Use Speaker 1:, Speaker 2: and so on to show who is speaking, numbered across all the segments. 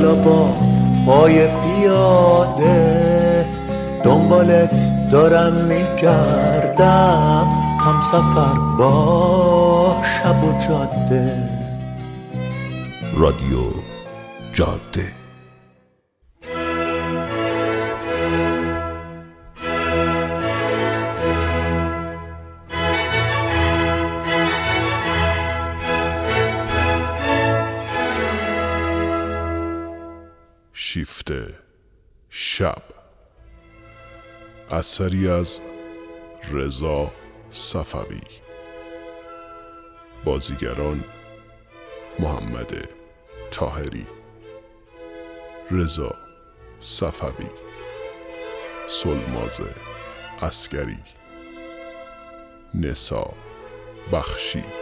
Speaker 1: حالا با پای پیاده. دنبالت دارم میگردم. هم سفر با شب و جاده.
Speaker 2: رادیو جاده.
Speaker 3: شب. اثری از رضا صفوی. بازیگران محمد تاهری رضا صفوی. سلماز اسکری نسا بخشی.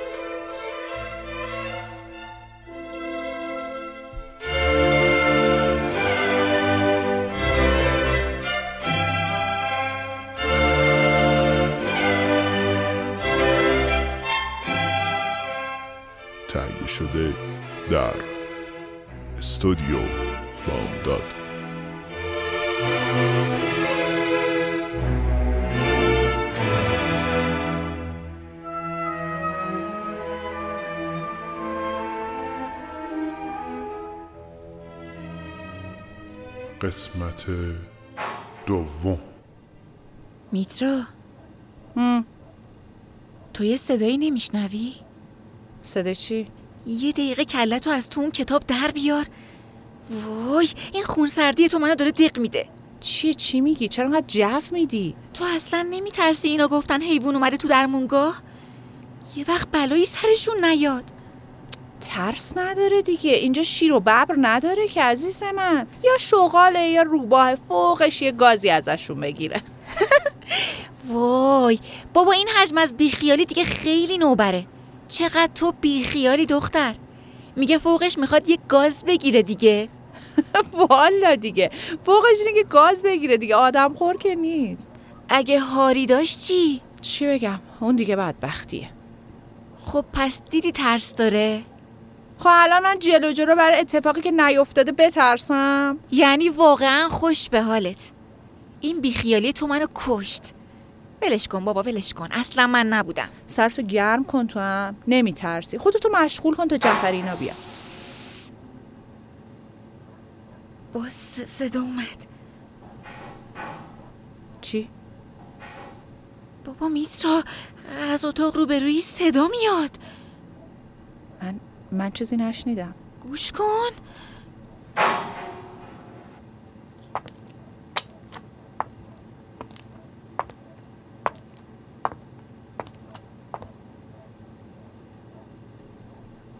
Speaker 3: شده در استودیو بامداد قسمت دوم
Speaker 4: میترا تو یه صدایی نمیشنوی؟
Speaker 5: صدا چی؟
Speaker 4: یه دقیقه کلتو از تو اون کتاب در بیار. وای این خون سردی تو منو داره دق میده.
Speaker 5: چیه چی میگی؟ چرا انقدر جف میدی؟
Speaker 4: تو اصلا نمیترسی اینا گفتن حیوان اومده تو درمونگاه؟ یه وقت بلایی سرشون نیاد.
Speaker 5: ترس نداره دیگه. اینجا شیر و ببر نداره که عزیز من. یا شغاله یا روباه فوقش یه گازی ازشون بگیره.
Speaker 4: وای بابا این حجم از بیخیالی دیگه خیلی نوبره. چقدر تو بیخیالی دختر. میگه فوقش می‌خواد یه گاز بگیره دیگه.
Speaker 5: والا دیگه. فوقش اینه که گاز بگیره دیگه. آدم خور که نیست.
Speaker 4: اگه هاری داشت چی؟
Speaker 5: چی بگم؟ اون دیگه بدبختیه.
Speaker 4: خب پس دیدی ترس داره؟
Speaker 5: خب الان من جلو جلو برای اتفاقی که نیفتاده بترسم.
Speaker 4: یعنی واقعا خوش به حالت. این بیخیالی تو منو کشت. ولش کن بابا ولش کن. اصلا من نبودم.
Speaker 5: سرتو گرم کن تو هم. نمیترسی. خودتو مشغول کن تا جعفر اینا بیا
Speaker 4: با س- صدا اومد.
Speaker 5: چی؟
Speaker 4: بابا میترا از اتاق روبروی صدا میاد.
Speaker 5: من من چیزی نشنیدم.
Speaker 4: گوش کن.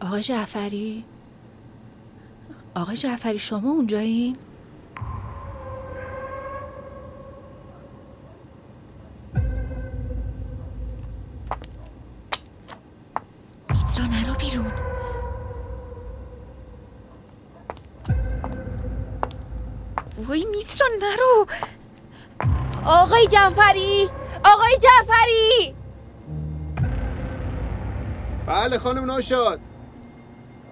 Speaker 5: آقای جعفری؟ آقای جعفری شما اونجایین؟
Speaker 4: میترا نرو بیرون. وای میترا نرو.
Speaker 5: آقای جعفری آقای جعفری.
Speaker 6: بله خانم ناشاد.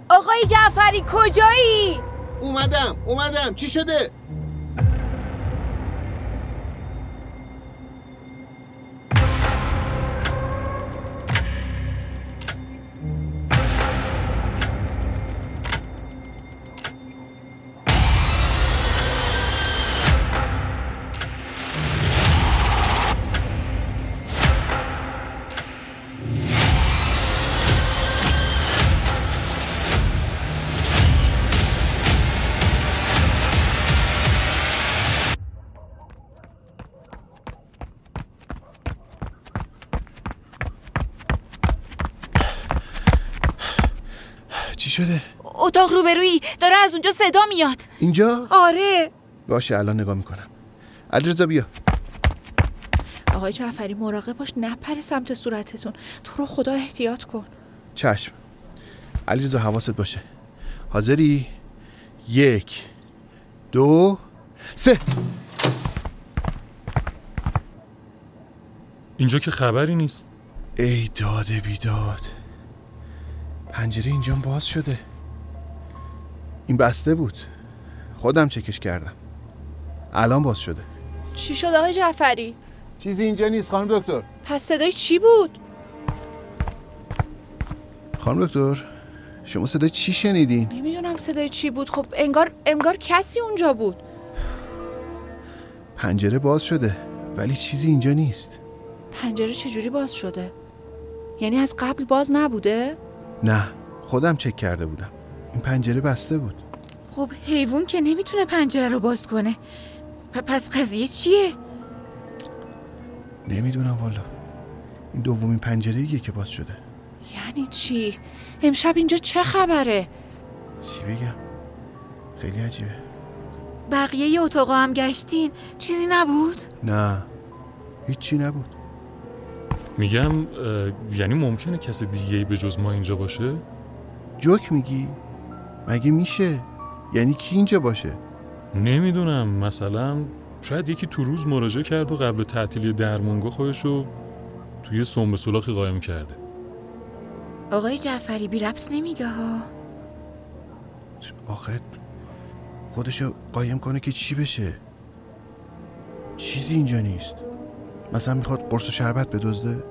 Speaker 5: آقای جعفری کجایی؟
Speaker 6: اومدم اومدم چی شده چی شده؟
Speaker 4: اتاق روبرویی. داره از اونجا صدا میاد.
Speaker 6: اینجا؟
Speaker 4: آره.
Speaker 6: باشه الان نگاه می‌کنم. علیرضا بیا.
Speaker 5: آقای جعفری مراقب باش. نپره سمت صورتتون. تو رو خدا احتیاط کن.
Speaker 6: چشم. علیرضا حواست باشه. حاضری؟ یک دو سه.
Speaker 7: اینجا که خبری نیست.
Speaker 6: ای داد بیداد. پنجره اینجا باز شده. این بسته بود. خودم چکش کردم. الان باز شده.
Speaker 5: چی شد آقای جعفری؟
Speaker 6: چیزی اینجا نیست خانم دکتر.
Speaker 5: پس صدای چی بود؟
Speaker 6: خانم دکتر شما صدای چی شنیدین؟
Speaker 5: نمی‌دونم صدای چی بود. خب انگار انگار کسی اونجا بود.
Speaker 6: پنجره باز شده ولی چیزی اینجا نیست.
Speaker 5: پنجره چجوری باز شده؟ یعنی از قبل باز نبوده؟
Speaker 6: نه خودم چک کرده بودم. این پنجره بسته بود.
Speaker 4: خب حیوان که نمی‌تونه پنجره رو باز کنه. پ- پس قضیه چیه؟
Speaker 6: نمی‌دونم والا. این دومین پنجره ایه که باز شده.
Speaker 5: یعنی چی؟ امشب اینجا چه خبره؟
Speaker 6: چی بگم؟ خیلی عجیبه.
Speaker 4: بقیه ی اتاقا هم گشتین؟ چیزی نبود؟
Speaker 6: نه هیچی نبود.
Speaker 2: میگم یعنی ممکنه کسی دیگه به جز ما اینجا باشه؟
Speaker 6: جوک میگی؟ مگه میشه؟ یعنی کی اینجا باشه؟
Speaker 2: نمی‌دونم. مثلا شاید یکی تو روز مراجعه کرد و قبل تعطیلی درمونگا خودشو توی سنب سولاخی قایم کرده.
Speaker 4: آقای جعفری بی ربط نمیگه ها.
Speaker 6: آخه خودشو قایم کنه که چی بشه؟ چیزی اینجا نیست. مثلا می‌خواد قرص و شربت بدزده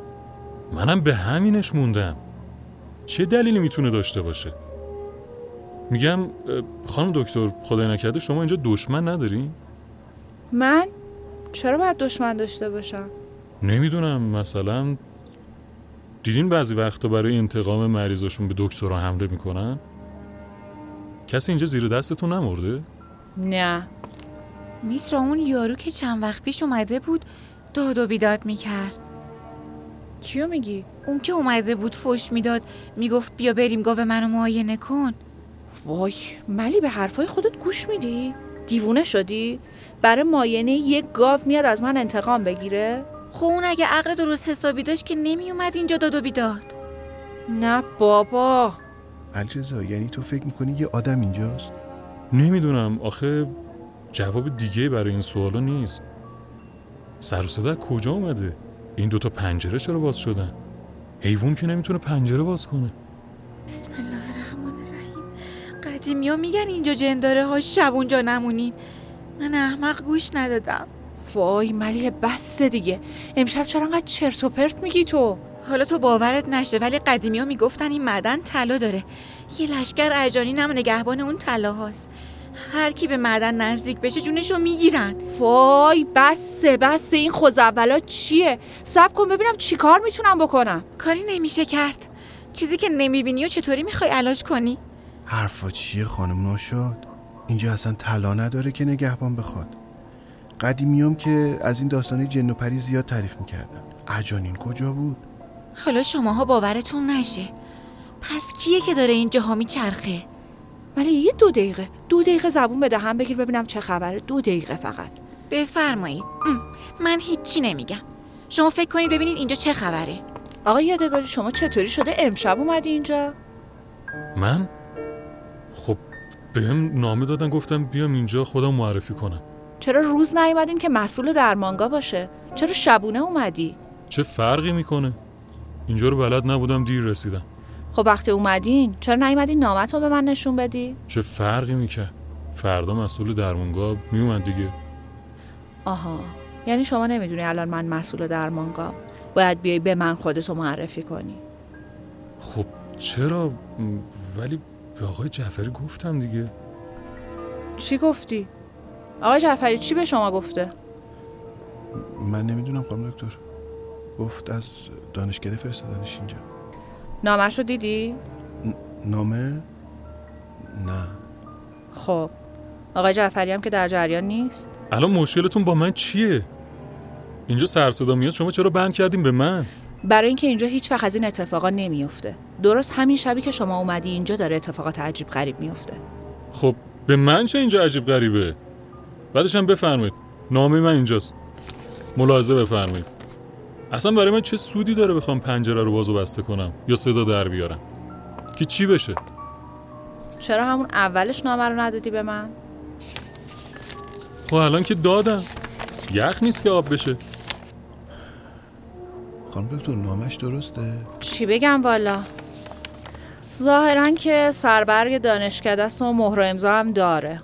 Speaker 2: منم به همینش موندم چه دلیلی می‌تونه داشته باشه میگم خانم دکتر خدای نکرده شما اینجا دشمن نداری؟
Speaker 5: من چرا باید دشمن داشته باشم
Speaker 2: نمی‌دونم مثلا دیدین بعضی وقتا برای انتقام مریضاشون به دکترها حمله می‌کنن؟ کسی اینجا زیر دستتون نمرده؟
Speaker 5: نه
Speaker 4: میترا اون یارو که چند وقت پیش اومده بود داد و بیداد می‌کرد.
Speaker 5: کیو میگی؟
Speaker 4: اون که اومده بود فش می‌داد می‌گفت بیا بریم گاو منو معاینه کن.
Speaker 5: وای ملی به حرفای خودت گوش میدی؟ دیوونه شدی؟ برای ماینه یک گاو میاد از من انتقام بگیره؟
Speaker 4: خب اون اگه عقل درست حسابی داشت که نمیومد اینجا داد و بیداد.
Speaker 5: نه بابا.
Speaker 6: الجزا یعنی تو فکر می‌کنی یه آدم اینجاست؟
Speaker 2: نمی‌دونم. آخه جواب دیگه برای این سوالا نیست. سر و صدا کجا اومده؟ این دوتا پنجره چرا باز شدن؟ حیوان که نمی‌تونه پنجره باز کنه.
Speaker 4: بسم الله الرحمن الرحیم. قدیمی ها میگن اینجا جن داره ها شب اونجا نمونین. من احمق گوش ندادم.
Speaker 5: وای ملی بس دیگه. امشب چرا انقدر چرت و پرت میگی تو؟
Speaker 4: حالا تو باورت نشه ولی قدیمی ها می‌گفتن این معدن طلا داره. یه لشکر اجانی نم نگهبان اون طلاهاست هر کی به معدن نزدیک بشه جونشو می‌گیرن.
Speaker 5: وای بسه بسه. این خوزولا چیه؟ سب کن ببینم چی کار می‌تونم بکنم.
Speaker 4: کاری نمیشه کرد. چیزی که نمی‌بینی و چطوری می‌خوای علاج کنی؟
Speaker 6: حرفا چیه خانم نوشاد؟ اینجا اصلا طلا نداره که نگهبان بخواد. قدیمیام که از این داستانی جن و پری زیاد تعریف می‌کردن. عجانین کجا بود؟
Speaker 4: حالا شماها باورتون نشه. پس کیه که داره اینجاها میچرخه
Speaker 5: ولی یه دو دقیقه دو دقیقه زبون به دهن بگیر ببینم چه خبره. دو دقیقه فقط.
Speaker 4: بفرمایید. من هیچی نمیگم. شما فکر کنید ببینید اینجا چه خبره.
Speaker 5: آقای یادگاری شما چطوری شده؟ امشب اومدی اینجا؟
Speaker 2: من؟ خب بهم نامه دادن گفتم بیام اینجا خودم معرفی کنم.
Speaker 5: چرا روز نیومدین که مسئول درمانگاه باشه؟ چرا شبونه اومدی؟
Speaker 2: چه فرقی می‌کنه؟ اینجا رو بلد نبودم دیر رسیدم.
Speaker 5: خب وقتی اومدین چرا نیومدین نامتون به من نشون بدی؟
Speaker 2: چه فرقی می‌کرد؟ فردا مسئول درمونگاه میومد دیگه.
Speaker 5: آها یعنی شما نمی‌دونی الان من مسئول درمانگاه. باید بیای به من خودتو معرفی کنی.
Speaker 2: خب چرا؟ ولی به آقای جعفری گفتم دیگه.
Speaker 5: چی گفتی؟ آقای جعفری چی به شما گفته؟
Speaker 6: من نمی‌دونم خانم دکتر. گفت از دانشکده فرستادنش اینجا.
Speaker 5: نامش رو دیدی؟
Speaker 6: نامه؟ نه.
Speaker 5: خب آقای جعفری هم که در جریان نیست.
Speaker 2: الان مشکلتون با من چیه؟ اینجا سر صدا میاد شما چرا بند کردیم به من؟
Speaker 5: برای اینکه اینجا هیچ وقت از این اتفاقا نمیفته درست همین شبی که شما اومدی اینجا داره اتفاقات عجیب غریب میفته
Speaker 2: خب به من چه اینجا عجیب غریبه؟ بعدش هم بفرمایید. نامه من اینجاست. ملاحظه بفرمایید. اصلا برای من چه سودی داره بخوام پنجره رو باز و بسته کنم یا صدا در بیارم؟ که چی بشه؟
Speaker 5: چرا همون اولش نامه رو ندادی به من؟
Speaker 2: خب الان که دادم. یخ نیست که آب بشه.
Speaker 6: خانم دکتر نامش درسته؟
Speaker 5: چی بگم والا؟ ظاهرا که سربرگ دانشکده است و مهر و امضا هم داره.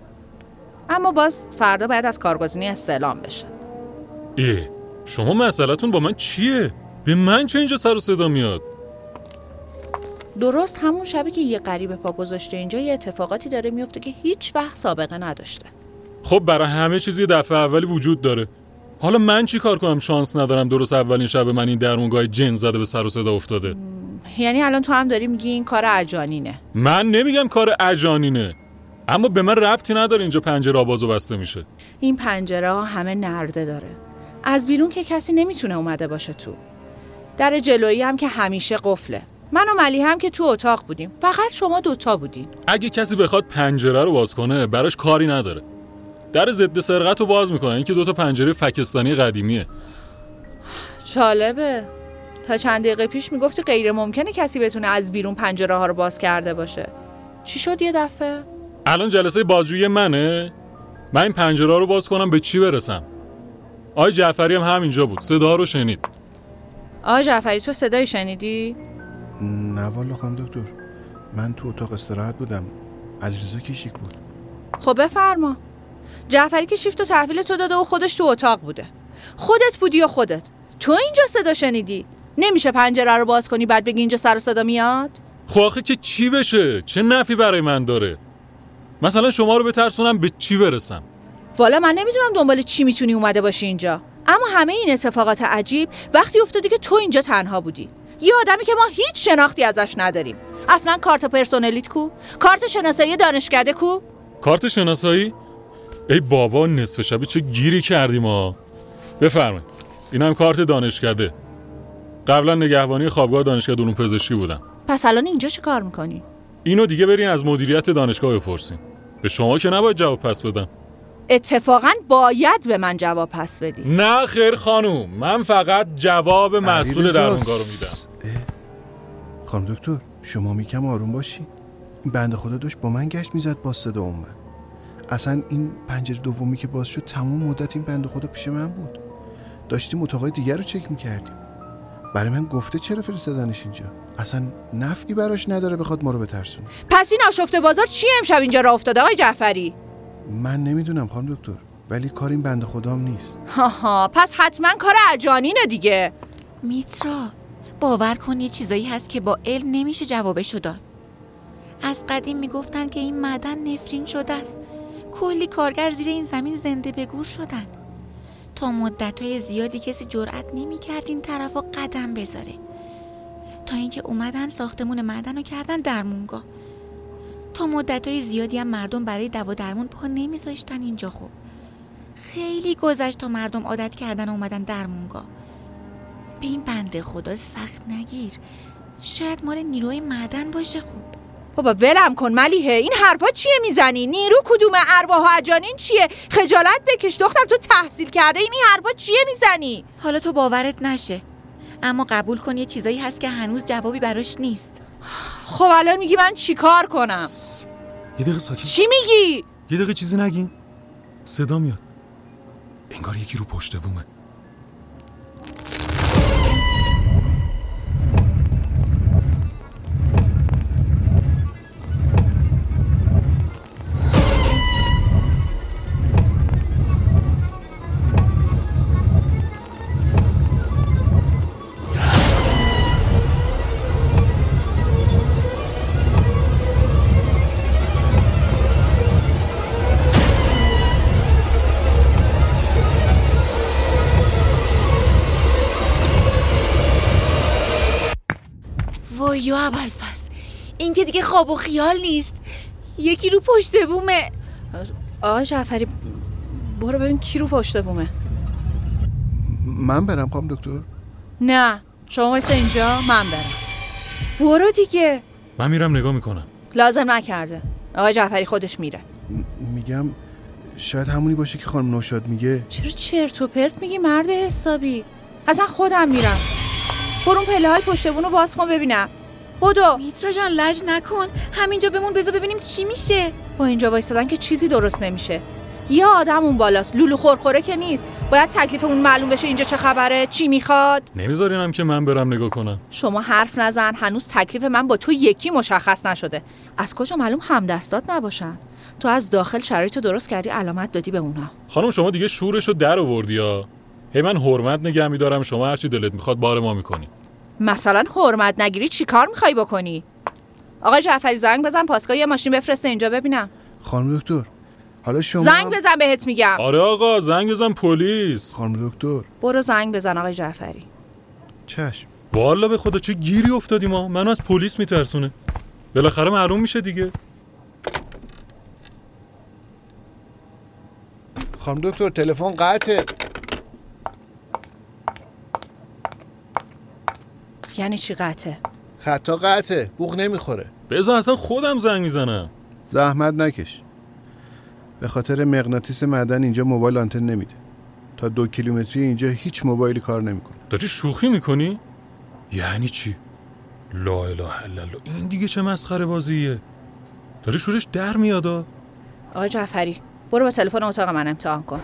Speaker 5: اما باز فردا باید از کارگزینی استعلام بشه.
Speaker 2: ای شما مسئلتون با من چیه؟ به من چه اینجا سر و صدا میاد؟
Speaker 5: درست همون شبی که یه غریب پا گذاشته اینجا یه اتفاقاتی داره میفته که هیچ وقت سابقه نداشته.
Speaker 2: خب برای همه چیز یه دفعه اولی وجود داره. حالا من چی کار کنم؟ شانس ندارم درست اولین شب من این درونگاه جن زده به سر و صدا افتاده.
Speaker 5: یعنی الان تو هم داری میگی این کار عجانینه
Speaker 2: من نمیگم کار اجانینه. اما به من ربطی نداره اینجا پنجره آباز و بسته میشه.
Speaker 5: این پنجره همه نرده داره. از بیرون که کسی نمی‌تونه اومده باشه تو. در جلویی هم که همیشه قفله. من و ملی هم که تو اتاق بودیم. فقط شما دوتا بودین.
Speaker 2: اگه کسی بخواد پنجره رو باز کنه براش کاری نداره. در ضد سرقت رو باز می‌کنه. این که دوتا پنجره فکستانی قدیمیه.
Speaker 5: جالبه تا چند دقیقه پیش می‌گفتی غیر ممکنه کسی بتونه از بیرون پنجره ها رو باز کرده باشه. چی شد یه دفعه؟
Speaker 2: الان جلسه بازجویی منه. من این پنجره رو باز کنم به چی برسم؟ آی جعفری هم همینجا بود. صدا رو شنید.
Speaker 5: آقای جعفری تو صدایی شنیدی؟
Speaker 6: نه والا خانم دکتر من تو اتاق استراحت بودم. علیرضا کیشیک بود.
Speaker 5: خب بفرما. جعفری که شیفت و تحویل تو داده و خودش تو اتاق بوده. خودت بودی و خودت؟ تو اینجا صدا شنیدی؟ نمیشه پنجره رو باز کنی بعد بگی اینجا سر و صدا میاد؟
Speaker 2: خب آخه که چی بشه؟ چه نفی برای من داره؟ مثلا شما رو بترسونم به چی برسم؟
Speaker 5: والا من نمی‌دونم دنبال چی می‌تونی اومده باشی اینجا. اما همه این اتفاقات عجیب وقتی افتاده که تو اینجا تنها بودی. یه آدمی که ما هیچ شناختی ازش نداریم. اصلا کارت پرسونلیت کو؟ کارت شناسایی دانشکده کو؟
Speaker 2: کارت شناسایی؟ ای بابا نصف شبی چه گیری کردیم ها بفرمایید. این هم کارت دانشکده. قبلا نگهبانی خوابگاه دانشگاه علوم پزشکی بودم
Speaker 5: پس الان اینجا چه کار می‌کنی؟
Speaker 2: اینو دیگه برین از مدیریت دانشگاه بپرسین. به شما که نباید جواب پس بدم
Speaker 5: اتفاقا باید به من جواب پس بدی.
Speaker 2: نه خیر خانوم من فقط جواب مسئول درمانگاه رو میدم.
Speaker 6: خانم دکتر شما میکم آروم باشی. این بنده خدا داشت با من گشت می‌زد با صدا اومد. اصلا این پنجره دومی که باز شد تمام مدت این بنده خدا پیش من بود. داشتیم اتاقای دیگر رو چک می‌کردیم. برای من گفته چرا فرستادنش اینجا؟ اصلا نفعی براش نداره بخواد ما رو بترسونه.
Speaker 5: پس این آشفته بازار چیه امشب اینجا راه افتاده آقای جعفری؟
Speaker 6: من نمی‌دونم خانم دکتر ولی کار این بنده خدام نیست.
Speaker 5: هاها پس حتما کار عجانینه دیگه.
Speaker 4: میترا باور کن یه چیزایی هست که با علم نمیشه جوابشو داد. از قدیم می‌گفتن که این معدن نفرین شده است. کلی کارگر زیر این زمین زنده به گور شدن. تا مدتهای زیادی کسی جرأت نمی‌کرد این طرفا قدم بذاره. تا اینکه اومدن ساختمون معدن رو کردن درمونگاه تا مدتهای زیادی هم مردم برای دوا درمون پا نمیذاشتن اینجا خب خیلی گذشت تا مردم عادت کردن و اومدن درمونگاه به این بنده خدا سخت نگیر. شاید مال نیروی معدن باشه خب
Speaker 5: بابا ولم کن ملیحه این حرفا چیه می‌زنی؟ نیرو کدوم ارواح و عجانین چیه؟ خجالت بکش دخترم تو تحصیل کرده این این حرفا چیه می‌زنی؟
Speaker 4: حالا تو باورت نشه. اما قبول کن یه چیزایی هست که هنوز جوابی براش نیست.
Speaker 5: خب الان میگی من چیکار کنم؟
Speaker 2: یه دقیقه ساکت
Speaker 5: چی میگی؟
Speaker 2: یه دقیقه چیزی نگین. صدا میاد. انگار یکی رو پشت بومه.
Speaker 4: یا ابوالفضل این که دیگه خواب و خیال نیست. یکی رو پشت بومه.
Speaker 5: آقای جعفری برو ببین کی رو پشت بومه.
Speaker 6: من برم خانم دکتر؟
Speaker 5: نه شما وایسا اینجا من برم. برو دیگه.
Speaker 2: من میرم نگاه می‌کنم.
Speaker 5: لازم نکرده. آقای جعفری خودش میره.
Speaker 6: م- میگم شاید همونی باشه که خانم نوشاد میگه.
Speaker 5: چرا چرت و پرت میگی مرد حسابی؟ اصلا خودم میرم. برو اون پله های پشت بون رو باز کن ببینم. بدو
Speaker 4: میترا جان لج نکن. همینجا بمون بذار ببینیم چی میشه.
Speaker 5: با اینجا وایسادن که چیزی درست نمیشه. یه آدم اون بالاست. لولو خورخوره که نیست. باید تکلیف اون معلوم بشه اینجا چه خبره چی می‌خواد.
Speaker 2: نمیذارینم که من برم نگاه کنم.
Speaker 5: شما حرف نزن. هنوز تکلیف من با تو یکی مشخص نشده. از کجا معلوم همدستات نباشن؟ تو از داخل شرایط درست کردی علامت دادی به اونا.
Speaker 2: خانم شما دیگه شورش رو در آوردی ها. هی من حرمت نگه میدارم. شما هرچی دلت می‌خواد بار ما می‌کنی.
Speaker 5: مثلا حرمت نگیری چی کار می‌خوای بکنی؟ آقای جعفری زنگ بزن پاسگاه یه ماشین بفرسته اینجا ببینم.
Speaker 6: خانم دکتر حالا شما
Speaker 5: زنگ بزن بهت میگم.
Speaker 2: آره آقا زنگ بزن پلیس.
Speaker 6: خانم دکتر.
Speaker 5: برو زنگ بزن آقای جعفری.
Speaker 6: چشم.
Speaker 2: والا به خدا چه گیری افتادی ما؟ منو از پلیس میترسونه. بالاخره معلوم میشه دیگه.
Speaker 6: خانم دکتر تلفن قطعه.
Speaker 5: یعنی چی قطعه؟
Speaker 6: خطا قطعه. بوق نمی‌خوره.
Speaker 2: بذار اصلا خودم زنگ می‌زنم.
Speaker 6: زحمت نکش. به خاطر مغناطیس معدن اینجا موبایل آنتن نمیده. تا دو کیلومتری اینجا هیچ موبایلی کار نمی‌کنه.
Speaker 2: داری شوخی می‌کنی؟ یعنی چی؟ لا اله الا الله. این دیگه چه مسخره بازیه؟ داری شورش در میادا
Speaker 5: آقای جعفری برو با تلفن اتاق من امتحان کن.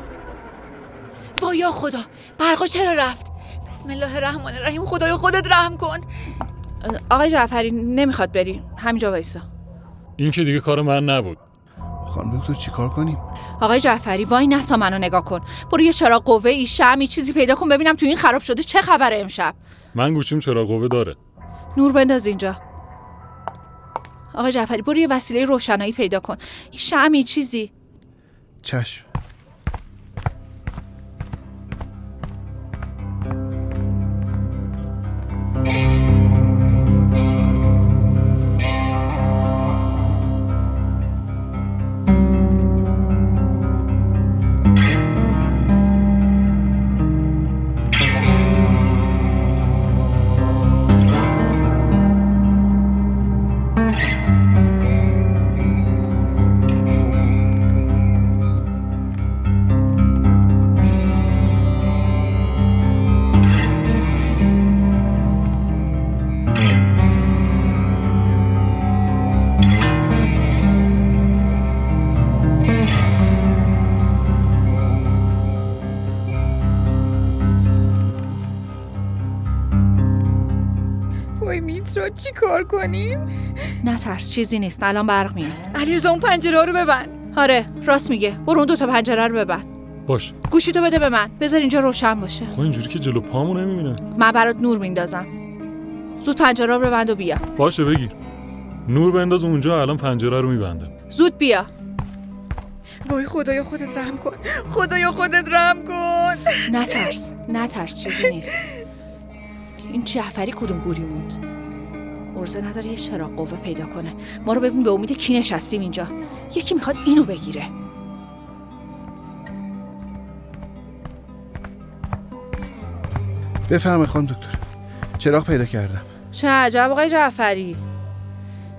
Speaker 4: وایا خدا برقا چرا رفت؟ بسم الله الرحمن الرحیم. خدایا خودت رحم کن.
Speaker 5: آقای جعفری نمی‌خواد بری. همینجا وایسا.
Speaker 2: این که دیگه کار من نبود.
Speaker 6: خانم دکتر چیکار کنیم؟
Speaker 5: آقای جعفری وای نسا منو نگاه کن. برو یه چراغ قوه ای شمی چیزی پیدا کن ببینم تو این خراب شده چه خبره امشب.
Speaker 2: من گوشیم چرا قوه داره.
Speaker 5: نور بنداز اینجا. آقای جعفری برو یه وسیله روشنایی پیدا کن. یه شمی چیزی.
Speaker 6: چشم.
Speaker 4: چی کار کنیم؟
Speaker 5: نه ترس چیزی نیست. الان برق میاد.
Speaker 4: علیرضا اون پنجره رو ببند.
Speaker 5: آره راست میگه. برو اون دو تا پنجره رو ببند.
Speaker 2: باش
Speaker 5: گوشیتو بده به من. بذار اینجا روشن باشه.
Speaker 2: خب اینجوری که جلو پامو نمی‌بینه.
Speaker 5: من برات نور میندازم. زود پنجره رو ببند و بیا.
Speaker 2: باشه بگیر نور بنداز اونجا الان پنجره رو میبندم
Speaker 5: زود بیا.
Speaker 4: وای خدایا خودت رحم کن. خدایا خودت رحم کن.
Speaker 5: نترس نترس چیزی نیست. این جعفری کدوم گوری موند؟ ارزه نداره یه چراغ قوه پیدا کنه. ما رو ببین به امید کی نشستیم اینجا. یکی می‌خواد اینو بگیره.
Speaker 6: بفرمایید خانم دکتر. چراغ پیدا کردم.
Speaker 5: چه عجب آقای جعفری.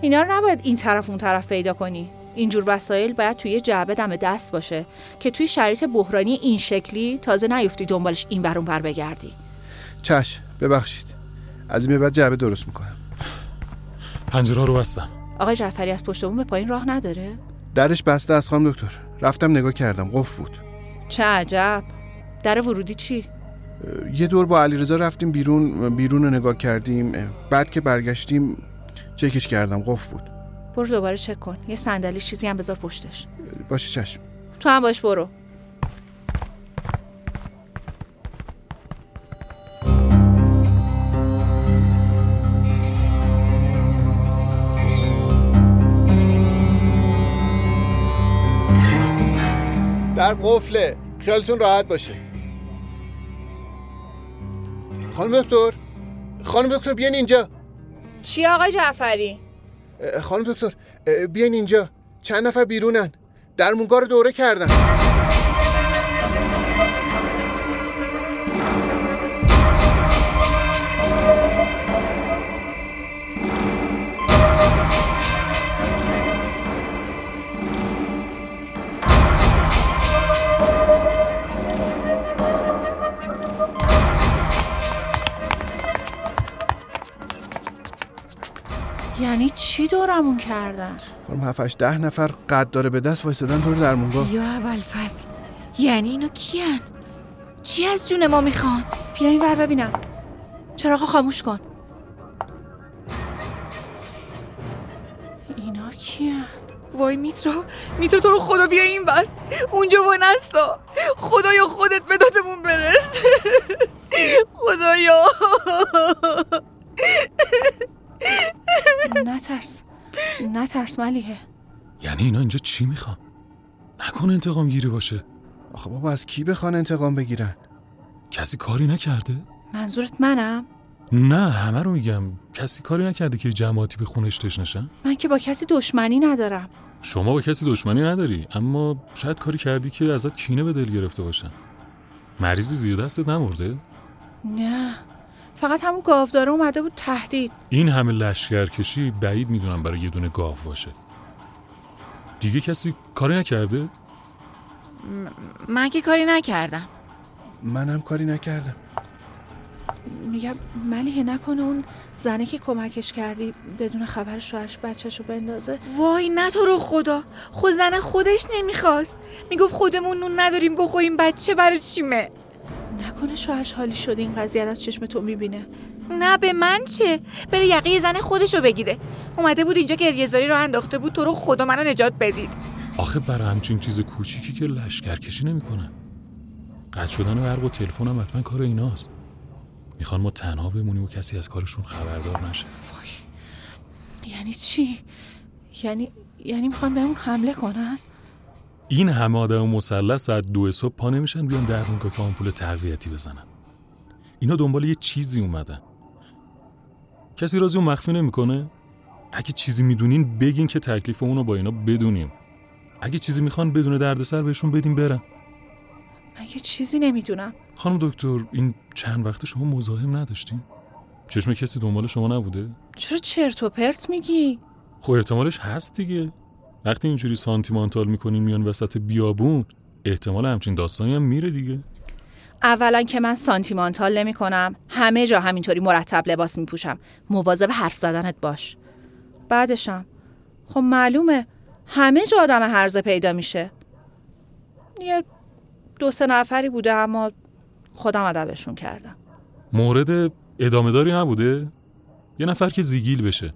Speaker 5: اینا رو نباید این طرف اون طرف پیدا کنی. اینجور وسایل باید توی یه جعبه دم دست باشه که توی شرایط بحرانی این شکلی تازه نیفتی دنبالش این اون ور بگردی.
Speaker 6: چشم ببخشید. از این به بعد جعبه درست می‌کنم.
Speaker 2: پنجره رو بستم.
Speaker 5: آقای جعفری از پشت بوم به پایین راه نداره؟
Speaker 6: درش بسته از خانم دکتر. رفتم نگاه کردم. قفل بود.
Speaker 5: چه عجب. در ورودی چی؟
Speaker 6: یه دور با علیرضا رفتیم بیرون. بیرون رو نگاه کردیم. بعد که برگشتیم چکش کردم. قفل بود.
Speaker 5: برو دوباره چک کن. یه صندلی چیزی هم بذار پشتش.
Speaker 6: باشه چشم.
Speaker 5: تو هم باش برو.
Speaker 6: در قفله خیالتون راحت باشه. خانم دکتر خانم دکتر بیاین اینجا.
Speaker 5: چی آقای جعفری؟
Speaker 6: خانم دکتر بیاین اینجا. چند نفر بیرونن. درمونگاه رو دوره کردن.
Speaker 5: چی دورمون کردن؟
Speaker 6: خانم هفتش ده نفر قد داره به دست وایسادن دور درمونگاه.
Speaker 4: یا ابوالفضل یعنی اینا کیان؟ چی از جون ما می‌خوان؟
Speaker 5: بیا این ور ببینم. چراغا خاموش کن. اینا کیه
Speaker 4: وای میترا میترا تو رو خدا بیا این بر اونجا و نستا. خدایا خودت به دادمون برس. خدایا.
Speaker 5: نترس. نترس ملیحه.
Speaker 2: یعنی اینا اینجا چی می‌خوان؟ نکنه انتقام گیری باشه.
Speaker 6: آخه بابا از کی بخوان انتقام بگیرن؟
Speaker 2: کسی کاری نکرده؟
Speaker 5: منظورت منم؟
Speaker 2: نه همه رو میگم. کسی کاری نکرده که جماعتی به خونش تشنشن
Speaker 5: من که با کسی دشمنی ندارم.
Speaker 2: شما با کسی دشمنی نداری اما شاید کاری کردی که ازت کینه به دل گرفته باشن. مریضی زیر دستت نمرده؟
Speaker 5: نه. فقط همون گاوداره اومده بود تهدید.
Speaker 2: این همه لشکرکشی بعید می‌دونم برای یه دونه گاو باشه. دیگه کسی کاری نکرده؟
Speaker 4: من که کاری نکردم.
Speaker 6: منم کاری نکردم.
Speaker 5: میگم ملیحه نکنه اون زنه که کمکش کردی بدون خبر شوهرش بچهشو بندازه.
Speaker 4: وای نه تو رو خدا. خود زن خودش نمی‌خواست. می‌گفت خودمون نون نداریم بخوریم بچه برای چیمه
Speaker 5: نکنه شوهرش حالی شده این قضیه رو از چشم تو می‌بینه.
Speaker 4: نه به من چه؟ بره یقه زن خودشو بگیره. اومده بود اینجا گریهزاری رو انداخته بود تو رو خدا منو نجات بدید.
Speaker 2: آخه برای همچین چیز کوچیکی که لشکرکشی نمی‌کنن. قطع شدن برق و تلفن هم حتما کار ایناست. می‌خوان ما تنها بمونیم و کسی از کارشون خبردار نشه.
Speaker 5: یعنی چی؟ یعنی یعنی می‌خوان بهمون حمله کنن؟
Speaker 2: این همه آدم مسلح ساعت دو صبح پا نمیشن بیان درمونگاه که آمپول تقویتی بزنن. اینا دنبال یه چیزی اومدن. کسی رازی اون مخفی نمی‌کنه؟ اگه چیزی می‌دونین بگین که تکلیف اونو با اینا بدونیم. اگه چیزی می‌خوان بدون دردسر بهشون بدیم برن.
Speaker 5: من یه چیزی نمی‌دونم؟
Speaker 2: خانم دکتر این چند وقت شما مزاحم نداشتین؟ چشم کسی دنبال شما نبوده؟
Speaker 5: چرا چرت و پرت میگی؟
Speaker 2: خب احتمالش هست دیگه. وقتی اینجوری سانتیمانتال می‌کنین میان وسط بیابون احتمال همچین داستانی هم میره دیگه.
Speaker 5: اولا که من سانتیمانتال نمی کنم همه جا همینطوری مرتب لباس می پوشم مواظب حرف زدنت باش. بعدشم خب معلومه همه جا آدم هرزه پیدا میشه. یه دو سه نفری بوده اما خودم ادبشون کردم.
Speaker 2: مورد ادامه داری نبوده؟ یه نفر که زیگیل بشه.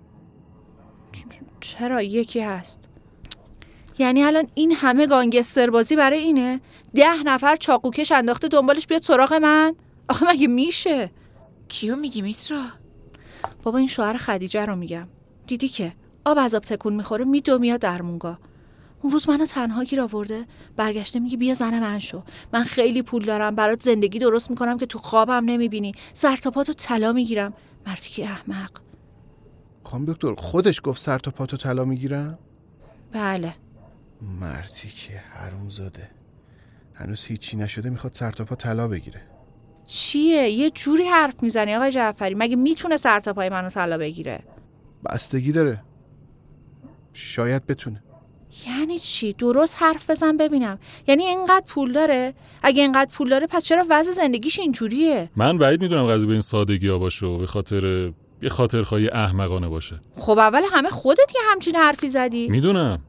Speaker 5: چرا؟ یکی هست. یعنی الان این همه گانگستر بازی برای اینه؟ ده نفر چاقوکش انداخته دنبالش بیاد سراغ من؟ آخه مگه میشه؟
Speaker 4: کیو میگی میترا؟
Speaker 5: بابا این شوهر خدیجه رو میگم. دیدی که آب از آب تکون می‌خوره میدو میاد درمونگا. اون روز منو تنها گیر آورده. برگشته میگه بیا زن من شو. من خیلی پول دارم برات زندگی درست می‌کنم که تو خوابم نمی‌بینی. سر تا پاتو طلا می‌گیرم. مردی که احمق.
Speaker 6: خانم دکتر خودش گفت سر تا پاتو طلا می‌گیرم؟
Speaker 5: بله.
Speaker 6: مردی که حروم زاده. هنوز هیچی نشده می‌خواد سر تا پا طلا بگیره.
Speaker 5: چیه؟ یه جوری حرف می‌زنی آقای جعفری. مگه می‌تونه سر تا پای منو طلا بگیره؟
Speaker 6: بستگی داره. شاید بتونه.
Speaker 5: یعنی چی؟ درست حرف بزن ببینم. یعنی اینقدر پول داره؟ اگه اینقدر پول داره پس چرا وضع زندگیش اینجوریه؟
Speaker 2: من بعید می‌دونم قضیه به این سادگی ها باشه و به خاطر یه خاطرخواهی احمقانه باشه.
Speaker 5: خب اول همه خودت یه همچین حرفی زدی.
Speaker 2: می‌دونم.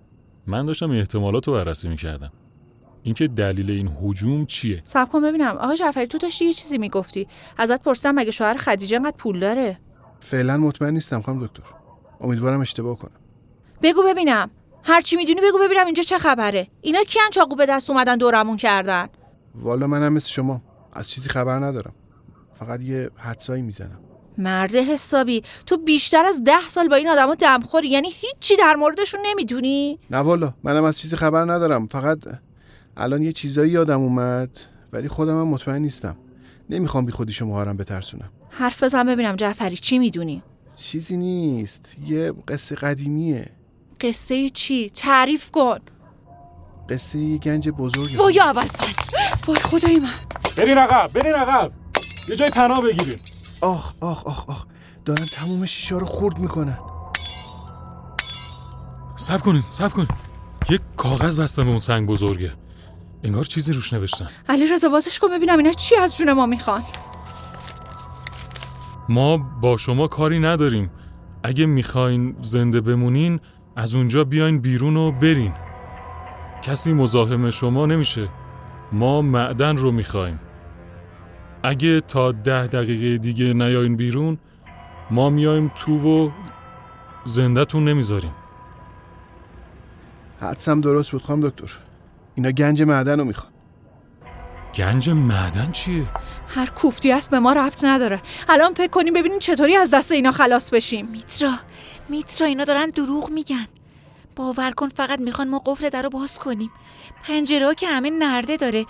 Speaker 2: من داشتم احتمالات رو بررسی می‌کردم. اینکه دلیل این هجوم چیه؟
Speaker 5: سب کن ببینم. آقای جعفری تو داشتی یه چیزی می‌گفتی. ازت پرسیدم مگه شوهر خدیجه انقدر پول داره؟
Speaker 6: فعلا مطمئن نیستم خانم دکتر. امیدوارم اشتباه کنم.
Speaker 5: بگو ببینم. هر چی می‌دونی بگو ببینم اینجا چه خبره. اینا کیان چاقو به دست اومدن دورمون کردن؟
Speaker 6: والا منم مثل شما. از چیزی خبر ندارم. فقط یه حدسایی می‌زنم.
Speaker 5: مرد حسابی. تو بیشتر از ده سال با این آدما دمخوری یعنی هیچی در موردشون نمی‌دونی؟
Speaker 6: نه والا منم از چیزی خبر ندارم. فقط الان یه چیزایی یادم اومد ولی خودم هم مطمئن نیستم. نمی‌خوام بی خودی شما هم بترسونم.
Speaker 5: حرف بزن ببینم جعفری چی می‌دونی؟
Speaker 6: چیزی نیست. یه قصه قدیمیه.
Speaker 5: قصه چی؟ تعریف کن.
Speaker 6: قصه یه گنج بزرگ.
Speaker 4: وای اول فصل
Speaker 5: وای خدای من.
Speaker 2: برین عقب برین عقب. یه جای پناه بگیرین.
Speaker 6: آخ آخ آخ آخ. دارن تموم شیشه رو خورد می‌کنن.
Speaker 2: سب کنین سب کنین یه کاغذ بستم به اون سنگ بزرگه. انگار چیزی روش نوشتن.
Speaker 5: علی رضا بازش کن ببینم اینا چی از جون ما می‌خوان.
Speaker 2: ما با شما کاری نداریم. اگه می‌خواین زنده بمونین از اونجا بیاین بیرون و برین. کسی مزاحم شما نمیشه. ما معدن رو می‌خوایم. اگه تا ده دقیقه دیگه نیاین بیرون ما میایم تو و زندهتون نمی‌ذاریم.
Speaker 6: حدسم درست بود خانم دکتر. اینا گنج معدن رو می‌خوان.
Speaker 2: گنج معدن چیه؟
Speaker 5: هر کوفتی است به ما ربط نداره. الان فکر کنیم ببینیم چطوری از دست اینا خلاص بشیم.
Speaker 4: میترا میترا اینا دارن دروغ میگن. باور کن فقط می‌خوان ما قفل در رو باز کنیم. پنجره که همه نرده داره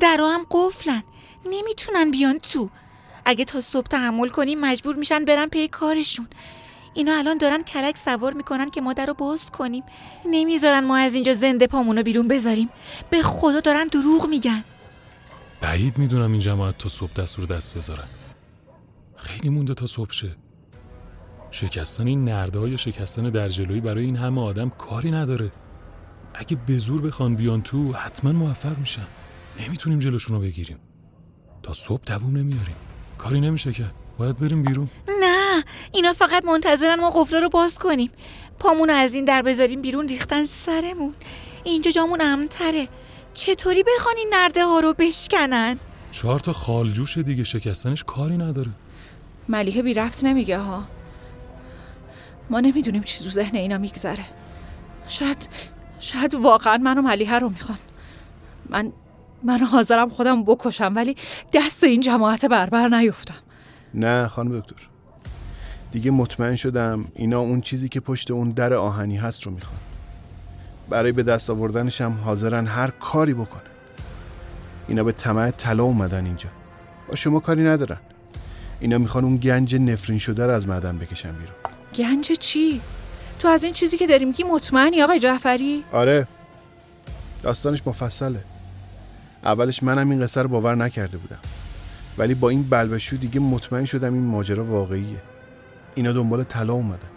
Speaker 4: درا هم قفلن. نمی‌تونن بیان تو. اگه تا صبح تحمل کنیم مجبور میشن برن پی کارشون. اینا الان دارن کلک سوار می‌کنن که ما در رو باز کنیم. نمی‌ذارن ما از اینجا زنده پامونو بیرون بذاریم. به خدا دارن دروغ میگن.
Speaker 2: بعید می‌دونم این جماعت تا صبح دست رو دست بذارن. خیلی مونده تا صبح شه. شکستن این نرده های شکستن در جلویی برای این همه آدم کاری نداره. اگه به زور بخوان بیان تو حتما موفق میشن. نمی‌تونیم جلوشون رو بگیریم. تا صبح دووم نمیاریم. کاری نمیشه که. باید بریم بیرون.
Speaker 4: نه اینا فقط منتظرن ما قفلا رو باز کنیم. پامون از این در بذاریم بیرون ریختن سرمون. اینجا جامون امنتره. چطوری بخوان این نرده ها رو بشکنن؟
Speaker 2: چهار تا خالجوش دیگه شکستنش کاری نداره.
Speaker 5: ملیحه بی ربط نمیگه ها. ما نمی‌دونیم چی تو ذهن اینا میگذره. شاید شاید واقعا منو ملیحه رو می‌خوان. من من حاضرم خودم بکشم ولی دست این جماعت بربر نیفتم.
Speaker 6: نه خانم دکتر. دیگه مطمئن شدم اینا اون چیزی که پشت اون در آهنی هست رو می‌خوان. برای به دست آوردنش هم حاضرن هر کاری بکنن. اینا به طمع طلا اومدن اینجا. با شما کاری ندارن. اینا می‌خوان اون گنج نفرین شده رو از معدن بکشن بیرون.
Speaker 5: گنج چی؟ تو از این چیزی که داری میگی مطمئنی آقای جعفری؟
Speaker 6: آره. داستانش مفصله. اولش منم این قصه رو باور نکرده بودم. ولی با این بلبشو دیگه مطمئن شدم این ماجرا واقعیه. اینا دنبال طلا اومدن.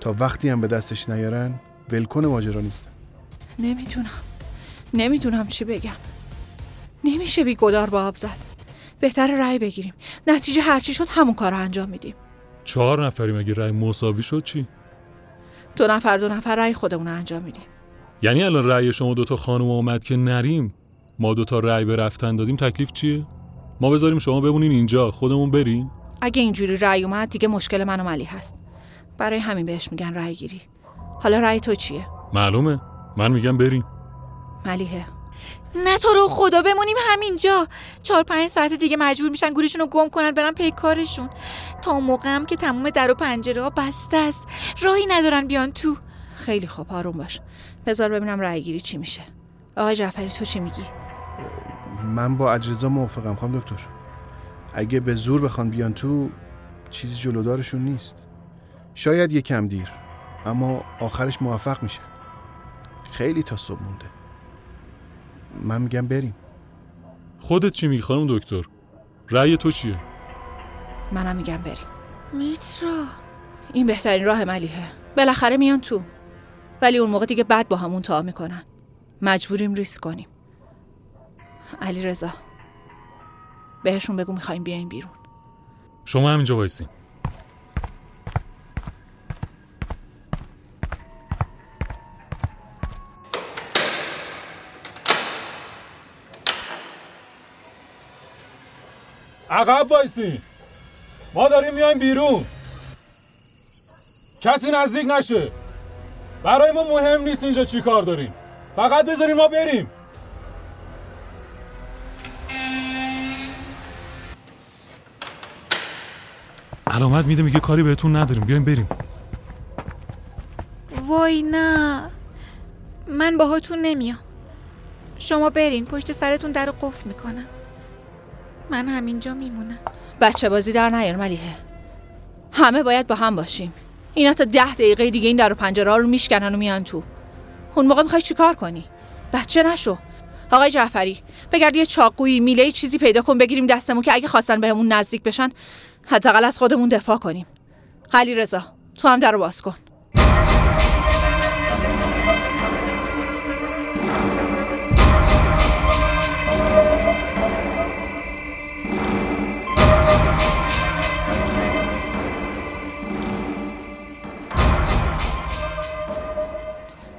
Speaker 6: تا وقتی هم به دستش نیارن ولکن ماجرا نیستن
Speaker 5: نمی‌تونم نمی‌دونم چی بگم. نمیشه بی گدار با آب زد. بهتر رأی بگیریم. نتیجه هرچی شد همون کار رو انجام میدیم.
Speaker 2: چهار نفریم. اگه رأی مساوی شد چی؟
Speaker 5: دو نفر دو نفر رأی خودمون رو انجام میدیم.
Speaker 2: یعنی الان رأی شما دوتا خانم اومد که نریم ما دوتا رأی به رفتن دادیم تکلیف چیه؟ ما بذاریم شما بمونین اینجا خودمون بریم.
Speaker 5: اگه اینجوری رأی اومد دیگه مشکل من و ملی هست. برای همین بهش میگن رأی گیری. حالا رأی تو چیه؟
Speaker 2: معلومه. من میگم بریم.
Speaker 5: ملیحه.
Speaker 4: نه تو رو خدا بمونیم همینجا. چهار پنج ساعت دیگه مجبور میشن گوریشون رو گم کنن برن پی کارشون. تا اون موقع هم که تمام در و پنجره ها بسته است. راهی ندارن بیان تو.
Speaker 5: خیلی خوب آروم باش. بذار ببینم رأی گیری چی میشه. آقای جعفری تو چی میگی؟
Speaker 6: من با اجرزا موافقم خانم دکتر. اگه به زور بخوان بیان تو چیزی جلودارشون نیست. شاید یه کم دیر اما آخرش موفق میشن خیلی تا صبح مونده. من میگم بریم.
Speaker 2: خودت چی میگی خانم دکتر؟ رأی تو چیه؟
Speaker 5: منم میگم بریم.
Speaker 4: میترا.
Speaker 5: این بهترین راه ملیحه. بالاخره میان تو. ولی اون موقع دیگه بعد با همون تا می‌کنن. مجبوریم ریسک کنیم. علی رضا بهشون بگو می‌خوایم بیایم بیرون.
Speaker 2: شما همینجا وایسین. عقب وایسین. ما داریم میایم بیرون. کسی نزدیک نشه. برای ما مهم نیست اینجا چی کار داریم. فقط بذارین ما بریم. علامت میده میگه کاری بهتون نداریم. بیایم بریم.
Speaker 4: وای نه. من باهاتون نمیام. شما برین پشت سرتون در قفل می‌کنم. من همینجا میمونم.
Speaker 5: بچه بازی در نیار ملیحه. همه باید با هم باشیم. اینا تا ده دقیقه دیگه این در و پنجره ها رو میشکنن و میان تو. اون موقع می‌خوای چیکار کنی؟ بچه نشو. آقای جعفری بگرد یه چاقویی میله چیزی پیدا کن بگیریم دستمون که اگه خواستن بهمون نزدیک بشن حداقل از خودمون دفاع کنیم علی رضا تو هم در باز کن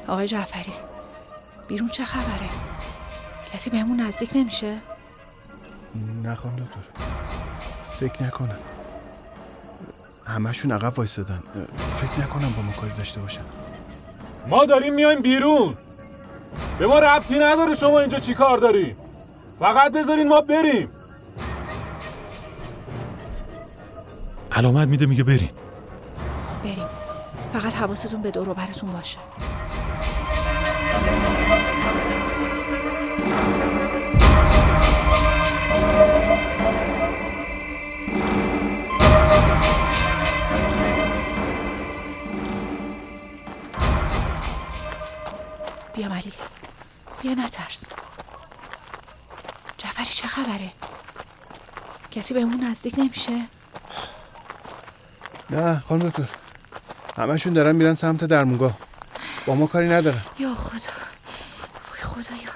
Speaker 5: آقای جعفری بیرون چه خبره؟ کسی بهمون نزدیک نمیشه؟
Speaker 6: نه خانم دکتر فکر نکنم همشون عقب وایستدن فکر نکنم با ما کاری داشته باشن.
Speaker 2: ما داریم میایم بیرون. به ما ربطی نداره شما اینجا چی کار داری. فقط بذارین ما بریم. علامت میده میگه بریم.
Speaker 5: بریم. فقط حواستون به دور و براتون باشه. بیا ملی بیا نترس. جعفری چه خبره؟ کسی بهمون نزدیک نمیشه؟
Speaker 6: نه خانم دکتر. همشون دارن میرن سمت درمونگاه. با ما کاری ندارن.
Speaker 4: یا خدا. وای خدایا.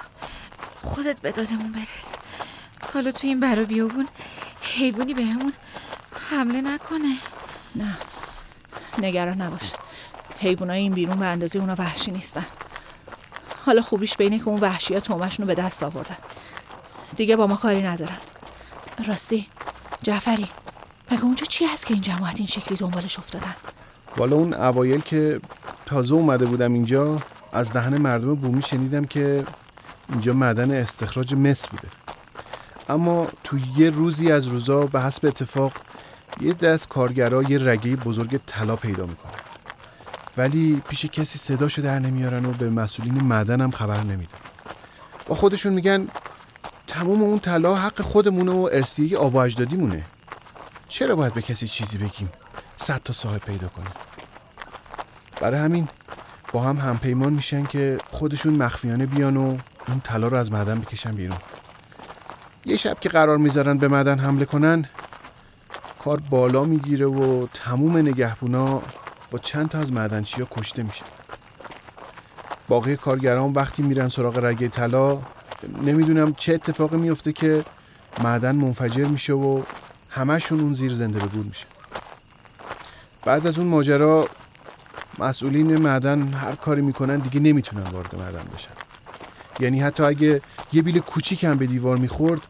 Speaker 4: خودت به دادمون برس. حالا تو این برا بیابون حیوانی بهمون حمله نکنه.
Speaker 5: نه. نگران نباش. حیوانای این بیرون به اندازه اونا وحشی نیستن. حالا خوبیش بینه که اون وحشی ها تومشون رو به دست آوردن. دیگه با ما کاری ندارن. راستی جعفری مگه اونجا چی هست که این جماعت این شکلی دنبالش افتادن؟
Speaker 6: والا اون اوایل که تازه اومده بودم اینجا از دهن مردم بومی شنیدم که اینجا معدن استخراج مس بوده. اما تو یه روزی از روزا به حسب اتفاق یه دست کارگرا یه رگه بزرگ طلا پیدا می‌کنن ولی پیش کسی صداشو در نمیارن و به مسئولین معدن هم خبر نمیدن. با خودشون میگن تمام اون طلا حق خودمونه و ارسیه آب و اجدادیمونه. چرا باید به کسی چیزی بگیم؟ صد تا صاحب پیدا کنیم. برای همین با هم همپیمان میشن که خودشون مخفیانه بیان و اون طلا رو از معدن بکشن بیرون. یه شب که قرار می‌ذارن به معدن حمله کنن کار بالا می‌گیره و تموم نگهبونا با چند تا از معدنچیا کشته میشن باقی کارگران وقتی میرن سراغ رگه طلا نمی‌دونم چه اتفاقی میفته که معدن منفجر میشه و همشون اون زیر زنده به گور میشه. بعد از اون ماجرا مسئولین معدن هر کاری می‌کنن دیگه نمی‌تونن وارد معدن بشن. یعنی حتی اگه یه بیل کوچیک هم به دیوار می‌خورد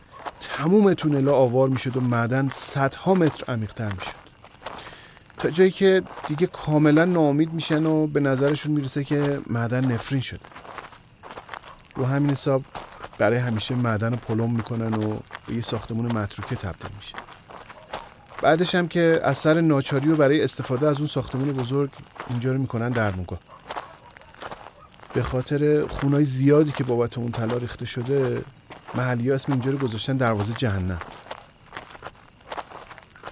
Speaker 6: تموم تونلا آوار می‌شد و معدن صدها متر عمیقتر می‌شد. تا جایی که دیگه کاملا ناامید میشن و به نظرشون می‌رسه که معدن نفرین شده. رو همین حساب برای همیشه معدن رو پلم می‌کنن و به یه ساختمون متروکه تبدیل میشه. بعدش هم که از سر ناچاری و برای استفاده از اون ساختمون بزرگ اینجا رو می‌کنن درمونگاه به خاطر خونای زیادی که بابت اون طلا ریخته شده محلی اسم اینجا رو گذاشتن دروازه جهنم.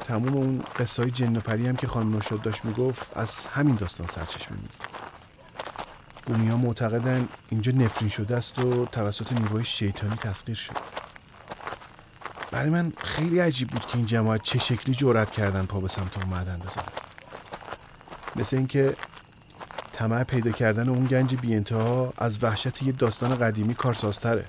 Speaker 6: تموم اون قصه های جن و پری هم که خانم نوشاد داشت می‌گفت از همین داستان سرچشمه می‌گیره. بومی ها معتقدن اینجا نفرین شده است و توسط نیروهای شیطانی تسخیر شد برای من خیلی عجیب بود که این جماعت چه شکلی جرأت کردن پا به سمت اون معدن بزنن مثل اینکه طمع پیدا کردن اون گنج بی انتها از وحشت یه داستان قدیمی کارسازتره.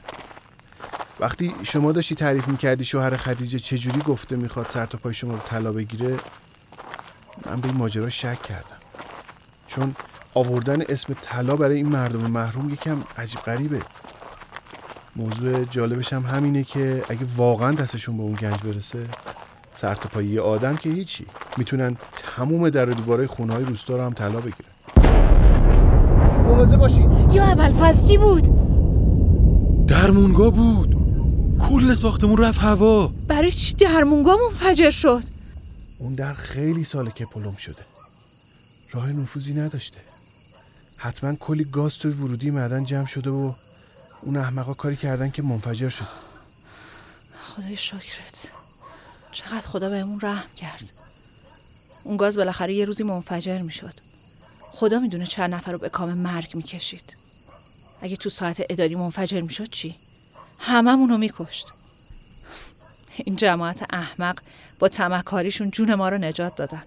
Speaker 6: وقتی شما داشتی تعریف می‌کردی شوهر خدیجه چجوری گفته می‌خواد سر تا پای شما رو طلا بگیره من به این ماجرا شک کردم. چون آوردن اسم طلا برای این مردم محروم یکم عجیب غریبه. موضوع جالبش هم همینه که اگه واقعا دستشون به اون گنج برسه سر تا پای یه آدم که هیچی. می‌تونن تموم در و دیوارای خونه های روستا رو هم طلا بگیرن. مواظب باشین.
Speaker 4: یا اول چی بود؟
Speaker 2: درمونگاه بود. کل ساختمون رفت هوا.
Speaker 5: برای چی درمونگاه منفجر شد؟
Speaker 6: اون در خیلی ساله که پلم شده. راه نفوذی نداشته. حتما کلی گاز توی ورودی معدن جمع شده و اون احمقا کاری کردن که منفجر شد.
Speaker 5: خدای شکرت. چقدر خدا بهمون رحم کرد. اون گاز بالاخره یه روزی منفجر می‌شد. خدا می‌دونه چند نفر رو به کام مرگ می‌کشید. اگه تو ساعت اداری منفجر می‌شد چی؟ هممون رو میکشت. این جماعت احمق با تمکاریشون جون ما رو نجات دادن.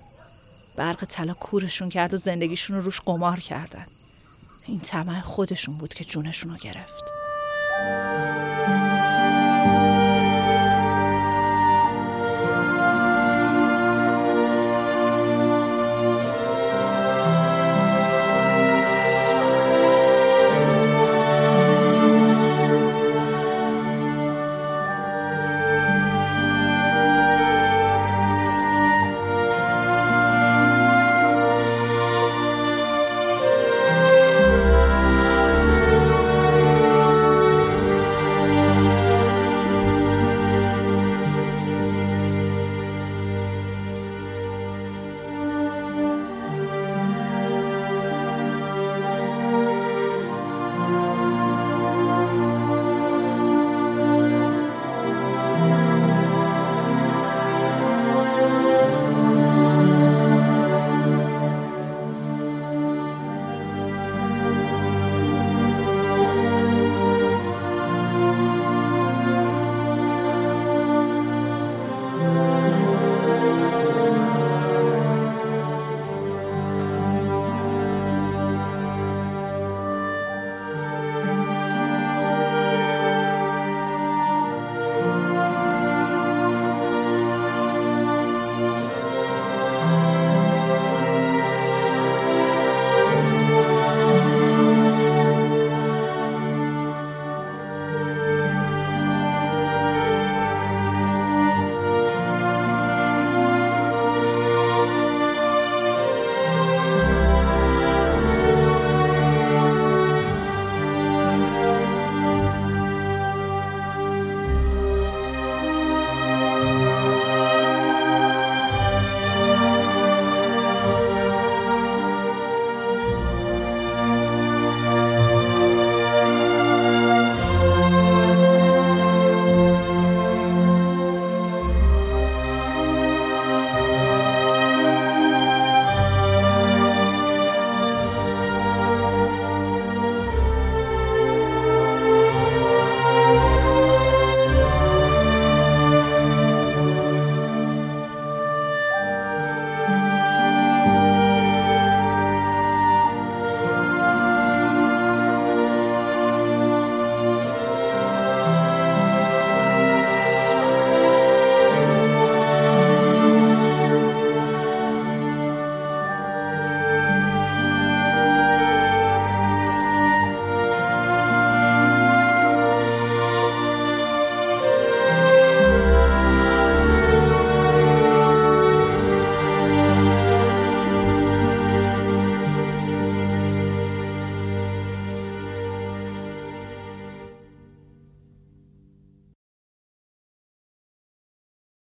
Speaker 5: برق طلا کورشون کرد و زندگیشون رو روش قمار کردن. این طمع خودشون بود که جونشون رو گرفت.